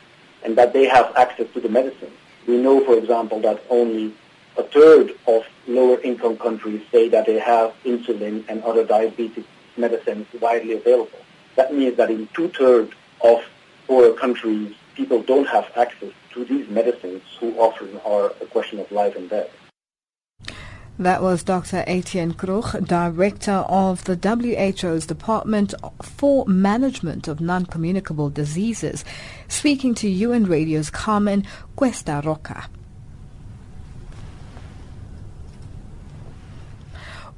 S32: and that they have access to the medicine. We know, for example, that only a third of lower income countries say that they have insulin and other diabetes medicines widely available. That means that in two-thirds of poorer countries, people don't have access to these medicines who often are a question of life and death.
S2: That was Dr. Etienne Krug, Director of the WHO's Department for Management of Non-Communicable Diseases, speaking to UN Radio's Carmen Cuesta Roca.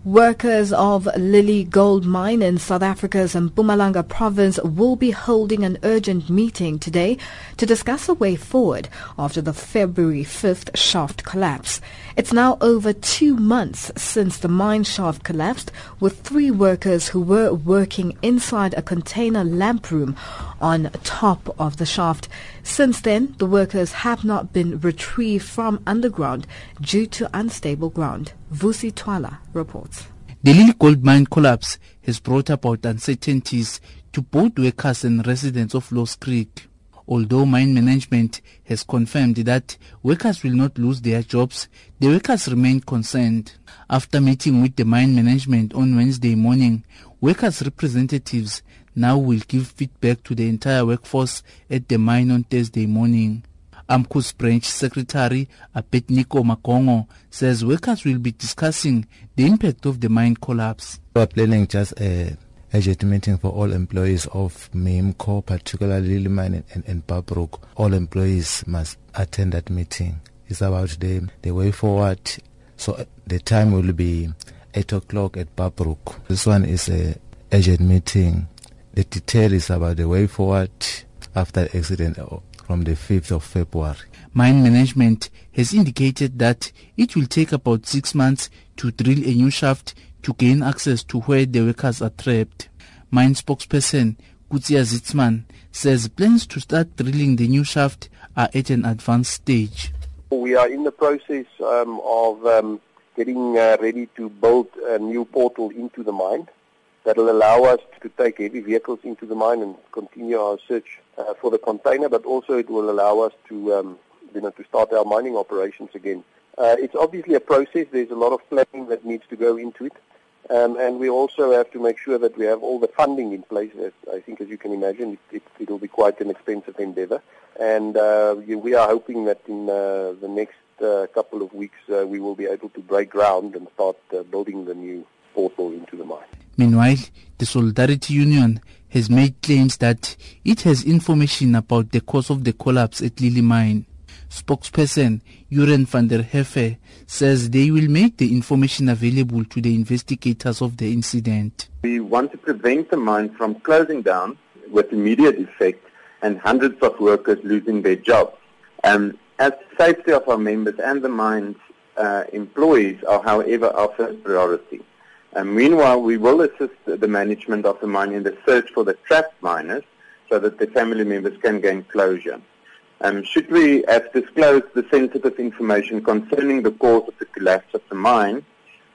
S2: Workers of Lily Gold Mine in South Africa's Mpumalanga province will be holding an urgent meeting today to discuss a way forward after the February 5th shaft collapse. It's now over two months since the mine shaft collapsed with three workers who were working inside a container lamp room on top of the shaft. Since then, the workers have not been retrieved from underground due to unstable ground. Vusi Twala reports.
S34: The Lily Gold Mine collapse has brought about uncertainties to both workers and residents of Lost Creek. Although mine management has confirmed that workers will not lose their jobs, the workers remain concerned. After meeting with the mine management on Wednesday morning, workers' representatives now will give feedback to the entire workforce at the mine on Thursday morning. AMCU's branch secretary Abednego Magongo says workers will be discussing the impact of the mine collapse.
S35: We are planning just a urgent meeting for all employees of MIMCO, particularly Lily Mine and, and Barbrook. All employees must attend that meeting. It's about the, the way forward. So uh, the time will be 8 o'clock at Barbrook. This one is a urgent meeting. The detail is about the way forward after the accident from the 5th of February.
S34: Mine management has indicated that it will take about six months to drill a new shaft to gain access to where the workers are trapped. Mine spokesperson Kutsia Zitzman says plans to start drilling the new shaft are at an advanced stage.
S36: We are in the process um, of um, getting uh, ready to build a new portal into the mine that will allow us to take heavy vehicles into the mine and continue our search uh, for the container, but also it will allow us to, um, you know, to start our mining operations again. Uh, it's obviously a process. There's a lot of planning that needs to go into it. Um, and we also have to make sure that we have all the funding in place. As I think, as you can imagine, it, it, will be quite an expensive endeavor. And uh, we are hoping that in uh, the next uh, couple of weeks uh, we will be able to break ground and start uh, building the new portal into the mine.
S34: Meanwhile, the Solidarity Union has made claims that it has information about the cause of the collapse at Lily Mine. Spokesperson Uren van der Hefe says they will make the information available to the investigators of the incident.
S37: We want to prevent the mine from closing down with immediate effect and hundreds of workers losing their jobs. Um, as the safety of our members and the mine's uh, employees are, however, our first priority. Um, meanwhile, we will assist the management of the mine in the search for the trapped miners so that the family members can gain closure. Um, should we have disclosed the sensitive information concerning the cause of the collapse of the mine,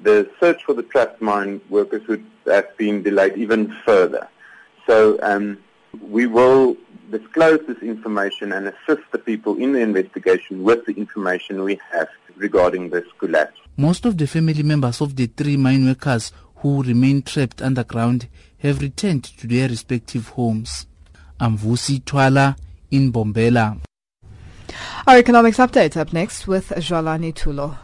S37: the search for the trapped mine workers would have been delayed even further. So um, we will disclose this information and assist the people in the investigation with the information we have regarding this collapse.
S34: Most of the family members of the three mine workers who remain trapped underground have returned to their respective homes. Amvusi Twala in Mbombela.
S2: Our economics update up next with Jalani Tulo.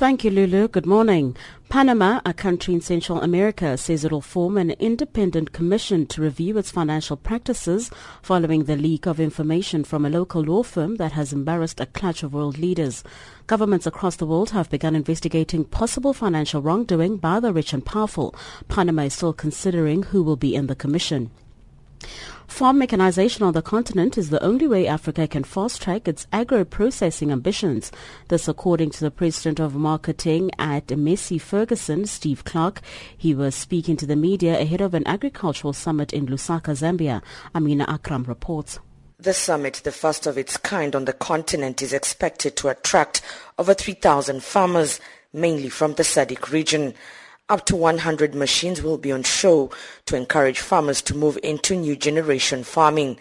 S3: Thank you, Lulu. Good morning. Panama, a country in Central America, says it will form an independent commission to review its financial practices following the leak of information from a local law firm that has embarrassed a clutch of world leaders. Governments across the world have begun investigating possible financial wrongdoing by the rich and powerful. Panama is still considering who will be in the commission. Farm mechanization on the continent is the only way Africa can fast-track its agro-processing ambitions. This according to the President of Marketing at Massey Ferguson, Steve Clark. He was speaking to the media ahead of an agricultural summit in Lusaka, Zambia. Amina Akram reports.
S38: The summit, the first of its kind on the continent, is expected to attract over 3,000 farmers, mainly from the SADC region. Up to 100 machines will be on show to encourage farmers to move into new generation farming.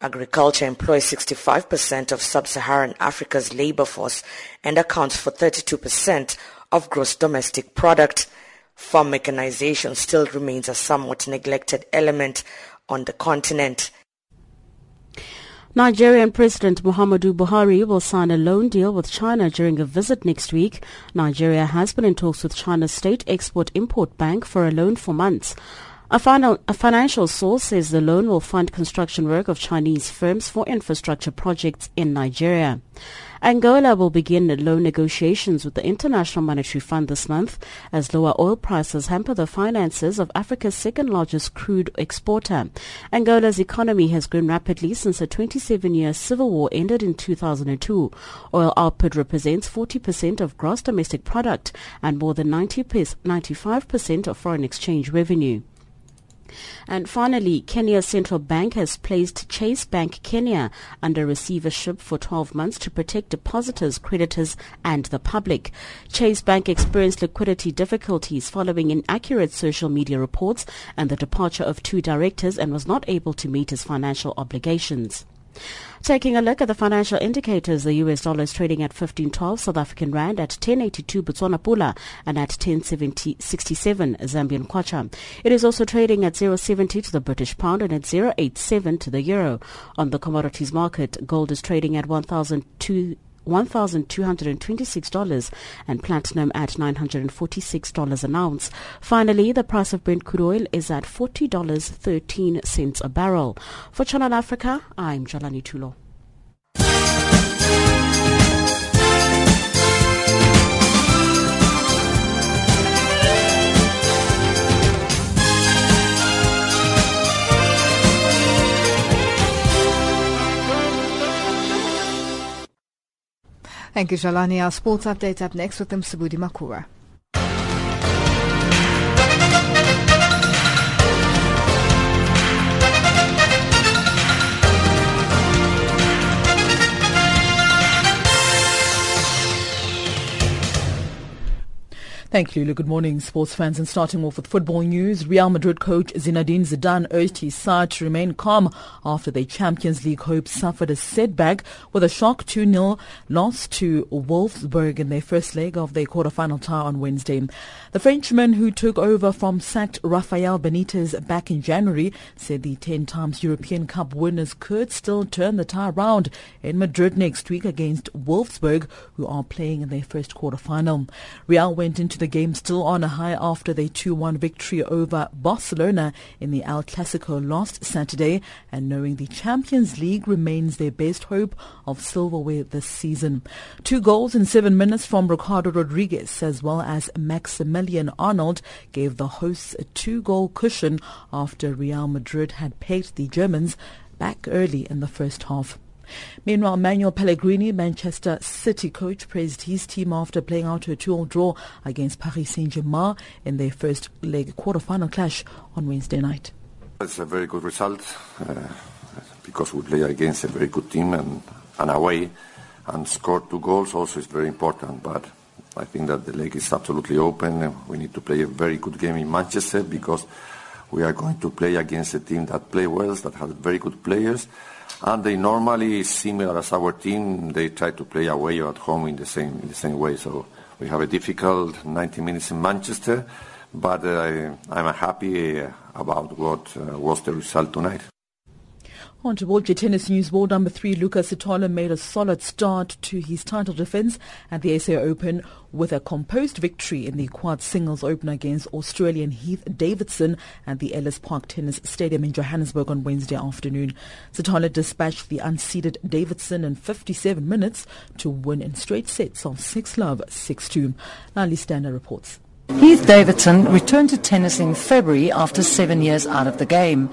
S38: Agriculture employs 65% of sub-Saharan Africa's labor force and accounts for 32% of gross domestic product. Farm mechanization still remains a somewhat neglected element on the continent.
S3: Nigerian President Muhammadu Buhari will sign a loan deal with China during a visit next week. Nigeria has been in talks with China's State Export-Import Bank for a loan for months. A, final, a, financial source says the loan will fund construction work of Chinese firms for infrastructure projects in Nigeria. Angola will begin loan negotiations with the International Monetary Fund this month as lower oil prices hamper the finances of Africa's second largest crude exporter. Angola's economy has grown rapidly since the 27-year civil war ended in 2002. Oil output represents 40% of gross domestic product and more than 90 95% of foreign exchange revenue. And finally, Kenya's central bank has placed Chase Bank Kenya under receivership for 12 months to protect depositors, creditors, and the public. Chase Bank experienced liquidity difficulties following inaccurate social media reports and the departure of two directors and was not able to meet its financial obligations. Taking a look at the financial indicators, the US dollar is trading at 15.12 South African Rand, at 10.82 Botswana Pula, and at 10.67 Zambian Kwacha. It is also trading at 0.70 to the British Pound and at 0.87 to the Euro. On the commodities market, gold is trading at 1,002 $1,226 and platinum at $946 an ounce. Finally, the price of Brent crude oil is at $40.13 a barrel. For Channel Africa, I'm Jalani Tulo.
S2: Thank you, Jalani. Our sports updates up next with them, Subudi Makura.
S39: Thank you, Lulu. Good morning, sports fans. And starting off with football news, Real Madrid coach Zinedine Zidane urged his side to remain calm after their Champions League hopes suffered a setback with a shock 2-0 loss to Wolfsburg in their first leg of their quarter-final tie on Wednesday. The Frenchman who took over from sacked Rafael Benitez back in January said the 10 times European Cup winners could still turn the tie around in Madrid next week against Wolfsburg, who are playing in their first quarter-final. Real went into the the game still on a high after their 2-1 victory over Barcelona in the El Clasico last Saturday and knowing the Champions League remains their best hope of silverware this season. Two goals in seven minutes from Ricardo Rodriguez as well as Maximilian Arnold gave the hosts a two-goal cushion after Real Madrid had pegged the Germans back early in the first half. Meanwhile, Manuel Pellegrini, Manchester City coach, praised his team after playing out a 2-0 draw against Paris Saint-Germain in their first leg quarter-final clash on Wednesday night.
S35: It's a very good result uh, because we play against a very good team and, and away and score two goals also is very important. But I think that the league is absolutely open. We need to play a very good game in Manchester because we are going to play against a team that play well, that has very good players and they normally, similar as our team, they try to play away or at home in the same in the same way. So we have a difficult 90 minutes in Manchester, but uh, I'm happy about what uh, was the result tonight.
S39: On to World Tennis News, world number three Lucas Sithole made a solid start to his title defense at the SA Open with a composed victory in the quad singles open against Australian Heath Davidson at the Ellis Park Tennis Stadium in Johannesburg on Wednesday afternoon. Sithole dispatched the unseeded Davidson in 57 minutes to win in straight sets of 6-love, 6-2. Lali Stander reports.
S40: Heath Davidson returned to tennis in February after seven years out of the game.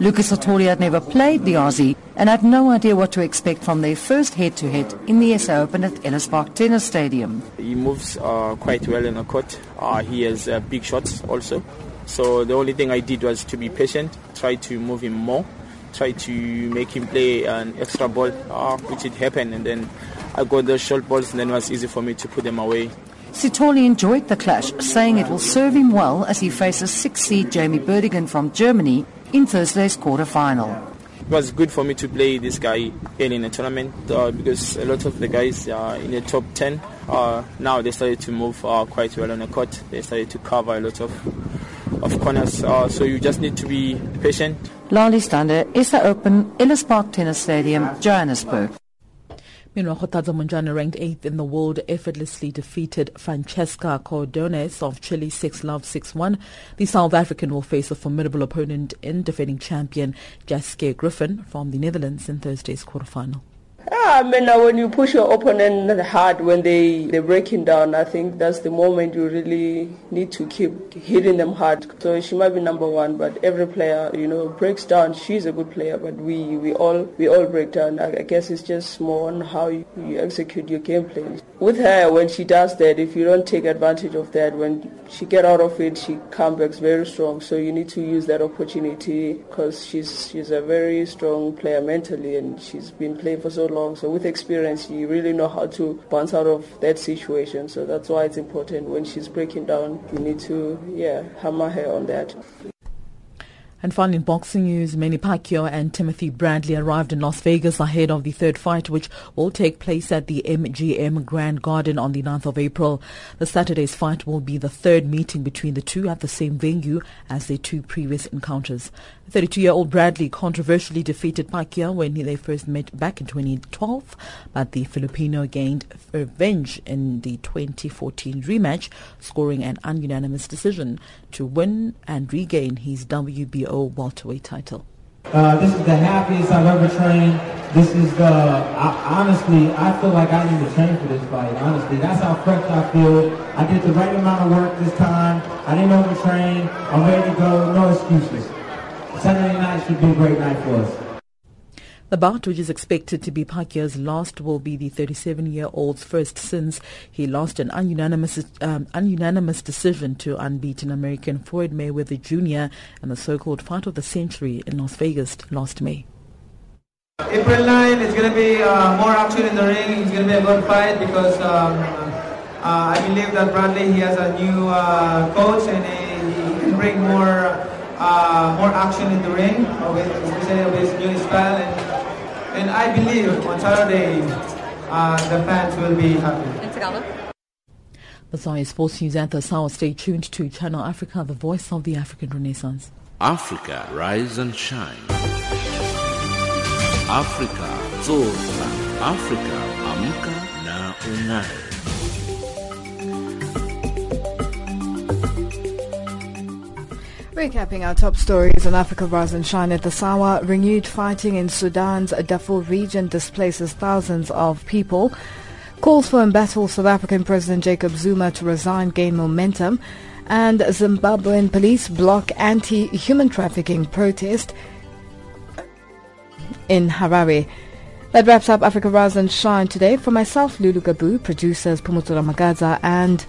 S40: Lucas Sithole had never played the Aussie and had no idea what to expect from their first head-to-head in the SA Open at Ellis Park Tennis Stadium.
S37: He moves uh, quite well in the court. Uh, he has uh, big shots also. So the only thing I did was to be patient, try to move him more, try to make him play an extra ball, uh, which it happened. And then I got those short balls and then it was easy for me to put them away.
S40: Sithole enjoyed the clash, saying it will serve him well as he faces six-seed Jamie Burdekin from Germany in Thursday's quarter-final.
S37: It was good for me to play this guy early in the tournament uh, because a lot of the guys are in the top 10. Uh, now they started to move uh, quite well on the court. They started to cover a lot of, of corners. Uh, so you just need to be patient.
S40: Lali Stander, SA Open, Ellis Park Tennis Stadium, Johannesburg.
S39: Meanwhile, Kgothatso Monjane, ranked 8th in the world, effortlessly defeated Francesca Cordones of Chile 6 love 6-1. The South African will face a formidable opponent in defending champion Jiske Griffioen from the Netherlands in Thursday's quarterfinal.
S41: Ah, I mean, when you push your opponent hard when they, they're breaking down, I think that's the moment you really need to keep hitting them hard. So she might be number one, but every player, you know, breaks down. She's a good player, but we, we all we all break down. I, I guess it's just more on how you, you execute your game plan. With her, when she does that, if you don't take advantage of that, when she get out of it, she comes back very strong. So you need to use that opportunity because she's she's a very strong player mentally, and she's been playing for so long. So with experience, you really know how to bounce out of that situation. So that's why it's important when she's breaking down, you need to, yeah, hammer her on that.
S39: And finally, in boxing news, Manny Pacquiao and Timothy Bradley arrived in Las Vegas ahead of the third fight, which will take place at the MGM Grand Garden on the 9th of April. The Saturday's fight will be the third meeting between the two at the same venue as their two previous encounters. 32-year-old Bradley controversially defeated Pacquiao when they first met back in 2012, but the Filipino gained revenge in the 2014 rematch, scoring an unanimous decision to win and regain his WBO welterweight title.
S42: Uh, this is the happiest I've ever trained. This is the, I, honestly, I feel like I need to train for this fight. Honestly, that's how fresh I feel. I did the right amount of work this time. I didn't overtrain. I'm ready to go. No excuses. Saturday night should be a great night for us.
S39: The bout, which is expected to be Pacquiao's last, will be the 37-year-old's first since he lost an ununanimous, um, ununanimous decision to unbeaten American Floyd Mayweather Jr. in the so-called fight of the century in Las Vegas last May.
S42: April 9 is going to be uh, more action in the ring. It's going to be a good fight because um, uh, I believe that Bradley he has a new uh, coach and he, he can bring more uh, more action in the ring, with, especially with his new style. And, and I believe on Saturday uh, the fans will be happy.
S39: The Zion Sports News at the Sawa. Stay tuned to Channel Africa, the voice of the African Renaissance.
S28: Africa, rise and shine. Africa, zorka. Africa, amka na unai.
S2: Recapping our top stories on Africa Rise and Shine at the Sawa, renewed fighting in Sudan's Darfur region displaces thousands of people. Calls for embattled South African President Jacob Zuma to resign gain momentum. And Zimbabwean police block anti-human trafficking protest in Harare. That wraps up Africa Rise and Shine today. For myself, Lulu Gabu, producers Pumutura Magaza and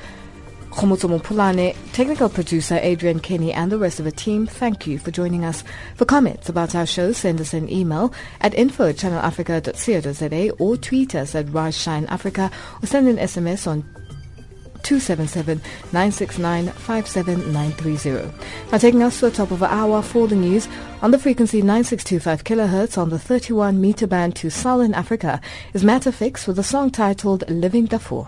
S2: Khomotsomo Pulane, technical producer Adrian Kenny and the rest of the team, thank you for joining us. For comments about our show, send us an email at info at channelafrica.co.za or tweet us at Rise Shine Africa or send an SMS on 277-969-57930. Now taking us to the top of the hour for the news on the frequency 9625 kHz on the 31 meter band to Southern Africa is Mattafix with a song titled Living Darfur.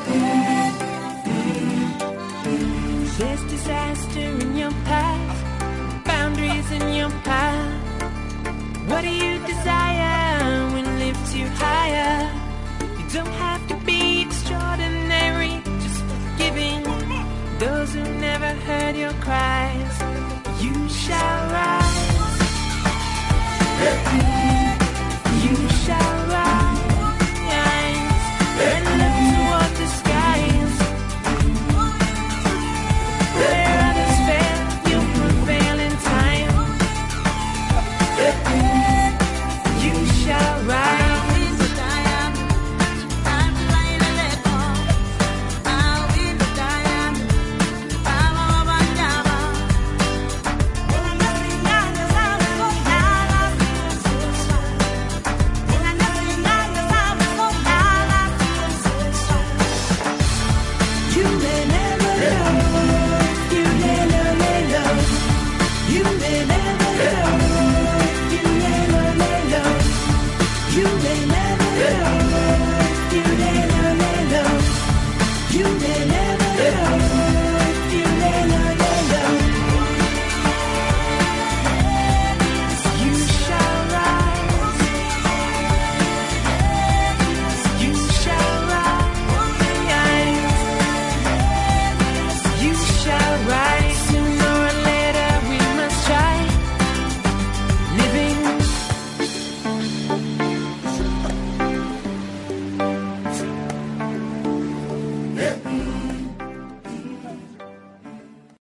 S43: Those